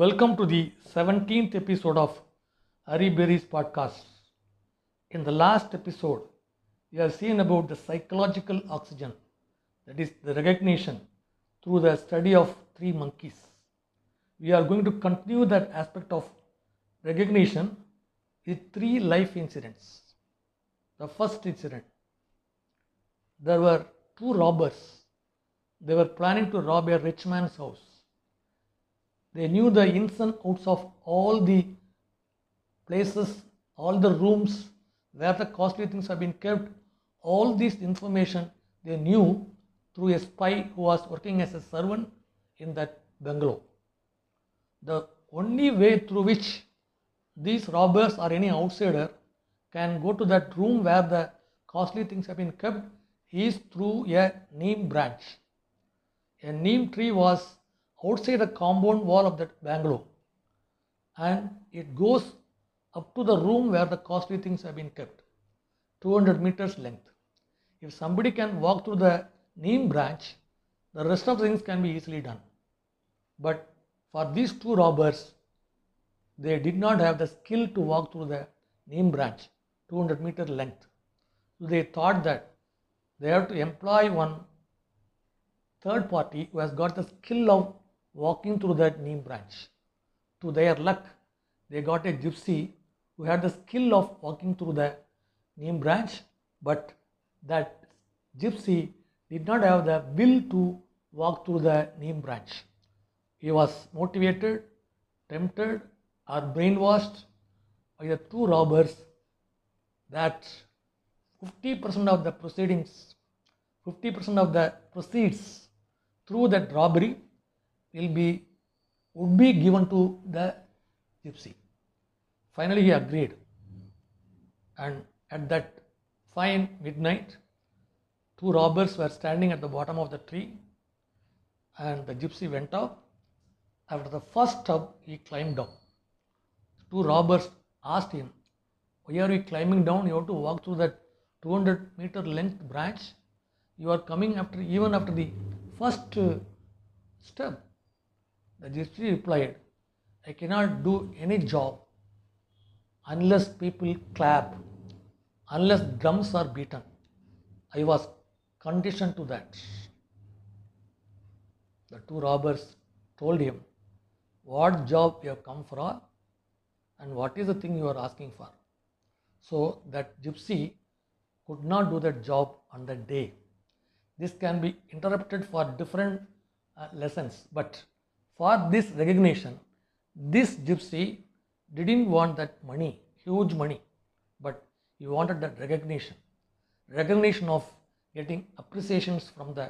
Welcome to the 17th episode of Hari Berry's podcast. In the last episode, we have seen about the psychological oxygen, that is, the recognition through the study of three monkeys. We are going to continue that aspect of recognition with three life incidents. The first incident there were two robbers. They were planning to rob a rich man's house. They knew the ins and outs of all the places, all the rooms where the costly things have been kept. All this information they knew through a spy who was working as a servant in that bungalow. The only way through which these robbers or any outsider can go to that room where the costly things have been kept is through a neem branch. A neem tree was outside the compound wall of that bungalow and it goes up to the room where the costly things have been kept 200 meters length. If somebody can walk through the neem branch, the rest of the things can be easily done. But for these two robbers, they did not have the skill to walk through the neem branch 200 meter length. So they thought that they have to employ one third party who has got the skill of walking through that neem branch. To their luck, they got a gypsy who had the skill of walking through the neem branch, but that gypsy did not have the will to walk through the neem branch. He was motivated, tempted, or brainwashed by the two robbers that 50% of the proceedings, 50% of the proceeds through that robbery will be would be given to the gypsy. Finally, he agreed, and at that fine midnight, two robbers were standing at the bottom of the tree, and the gypsy went up. After the first step, he climbed down. Two robbers asked him, Why are you climbing down? You have to walk through that 200 meter length branch. You are coming after even after the first uh, step. The gypsy replied, I cannot do any job unless people clap, unless drums are beaten. I was conditioned to that. The two robbers told him, What job you have come for and what is the thing you are asking for. So that gypsy could not do that job on that day. This can be interpreted for different uh, lessons, but for this recognition, this gypsy didn't want that money, huge money, but he wanted that recognition. Recognition of getting appreciations from the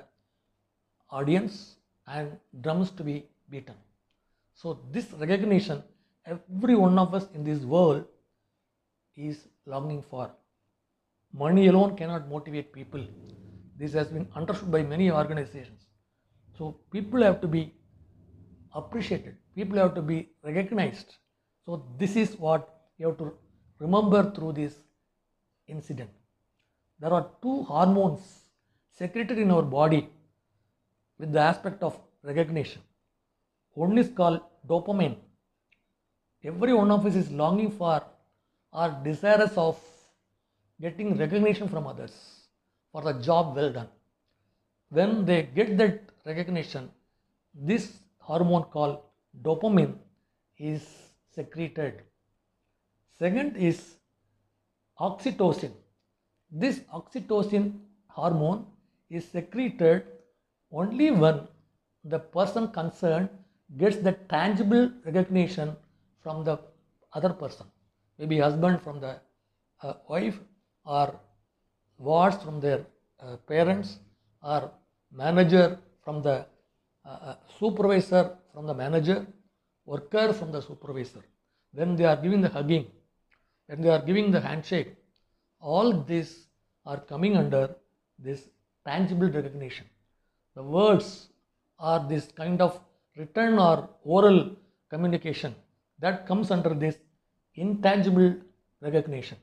audience and drums to be beaten. So, this recognition, every one of us in this world is longing for. Money alone cannot motivate people. This has been understood by many organizations. So, people have to be appreciated, people have to be recognized. So, this is what you have to remember through this incident. There are two hormones secreted in our body with the aspect of recognition. One is called dopamine. Every one of us is longing for or desirous of getting recognition from others for the job well done. When they get that recognition, this hormone called dopamine is secreted. Second is oxytocin. This oxytocin hormone is secreted only when the person concerned gets the tangible recognition from the other person, maybe husband from the uh, wife, or wards from their uh, parents, or manager from the uh, supervisor from the manager, worker from the supervisor. When they are giving the hugging, when they are giving the handshake, all these are coming under this tangible recognition. The words are this kind of written or oral communication that comes under this intangible recognition.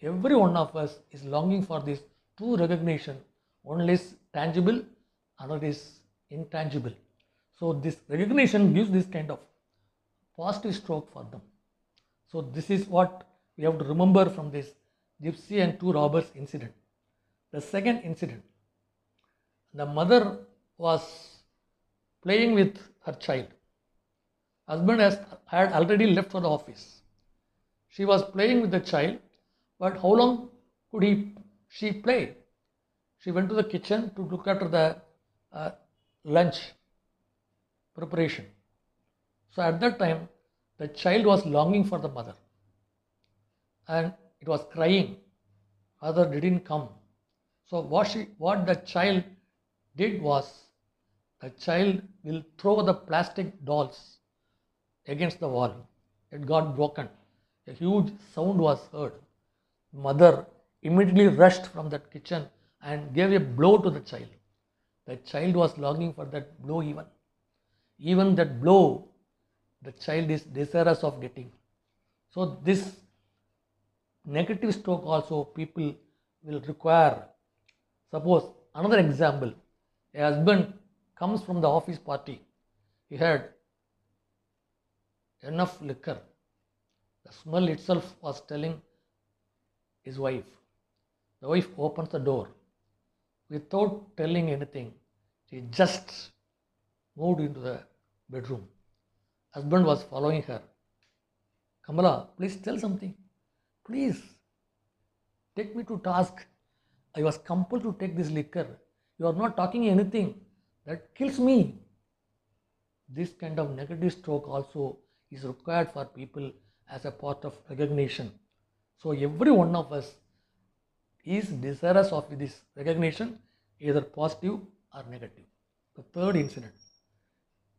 Every one of us is longing for this true recognition. One is tangible, another is intangible. So, this recognition gives this kind of positive stroke for them. So, this is what we have to remember from this gypsy and two robbers incident. The second incident the mother was playing with her child. Husband has, had already left for the office. She was playing with the child, but how long could he she play? She went to the kitchen to look after the uh, lunch preparation. So at that time, the child was longing for the mother and it was crying. Mother didn't come. So what she what the child did was the child will throw the plastic dolls against the wall. It got broken. A huge sound was heard. Mother immediately rushed from that kitchen and gave a blow to the child. The child was longing for that blow even. Even that blow, the child is desirous of getting. So this negative stroke also people will require. Suppose another example, a husband comes from the office party. He had enough liquor. The smell itself was telling his wife. The wife opens the door. Without telling anything, she just moved into the bedroom. Husband was following her. Kamala, please tell something. Please take me to task. I was compelled to take this liquor. You are not talking anything. That kills me. This kind of negative stroke also is required for people as a part of recognition. So every one of us is desirous of this recognition, either positive or negative. The third incident,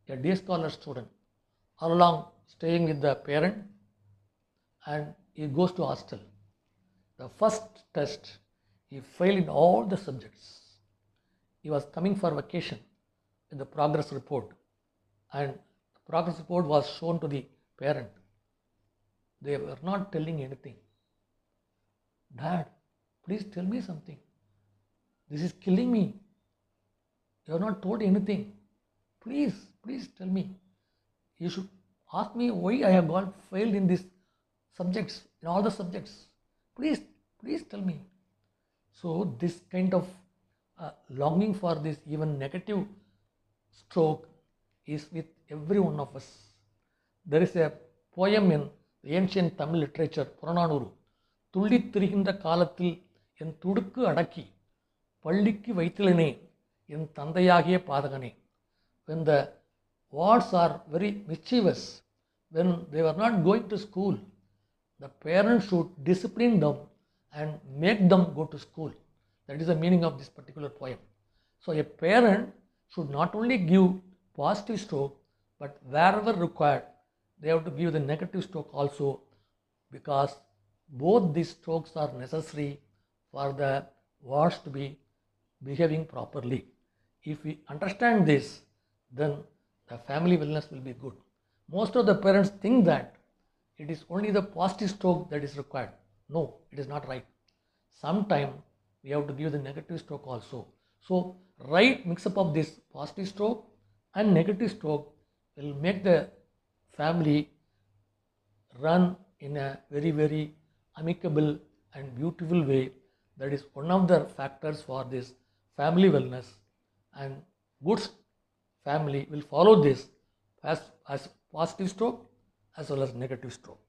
a day scholar student, all along staying with the parent and he goes to hostel. The first test, he failed in all the subjects. He was coming for vacation in the progress report and the progress report was shown to the parent. They were not telling anything. Dad, please tell me something. This is killing me. You have not told anything. Please, please tell me. You should ask me why I have got failed in these subjects, in all the subjects. Please, please tell me. So, this kind of uh, longing for this even negative stroke is with every one of us. There is a poem in ancient Tamil literature, Purananuru துள்ளித் திரிகின்ற காலத்தில் என் துடுக்கு அடக்கி பள்ளிக்கு வைத்திலனே என் தந்தையாகிய பாதகனே when the wards are very mischievous when they were not going to school the parents should discipline them and make them go to school that is the meaning of this particular poem so a parent should not only give positive stroke but wherever required they have to give the negative stroke also because both these strokes are necessary for the wards to be behaving properly. If we understand this, then the family wellness will be good. Most of the parents think that it is only the positive stroke that is required. No, it is not right. Sometime we have to give the negative stroke also. So, right mix up of this positive stroke and negative stroke will make the family run in a very, very amicable and beautiful way. That is one of the factors for this family wellness and good family will follow this as, as positive stroke as well as negative stroke.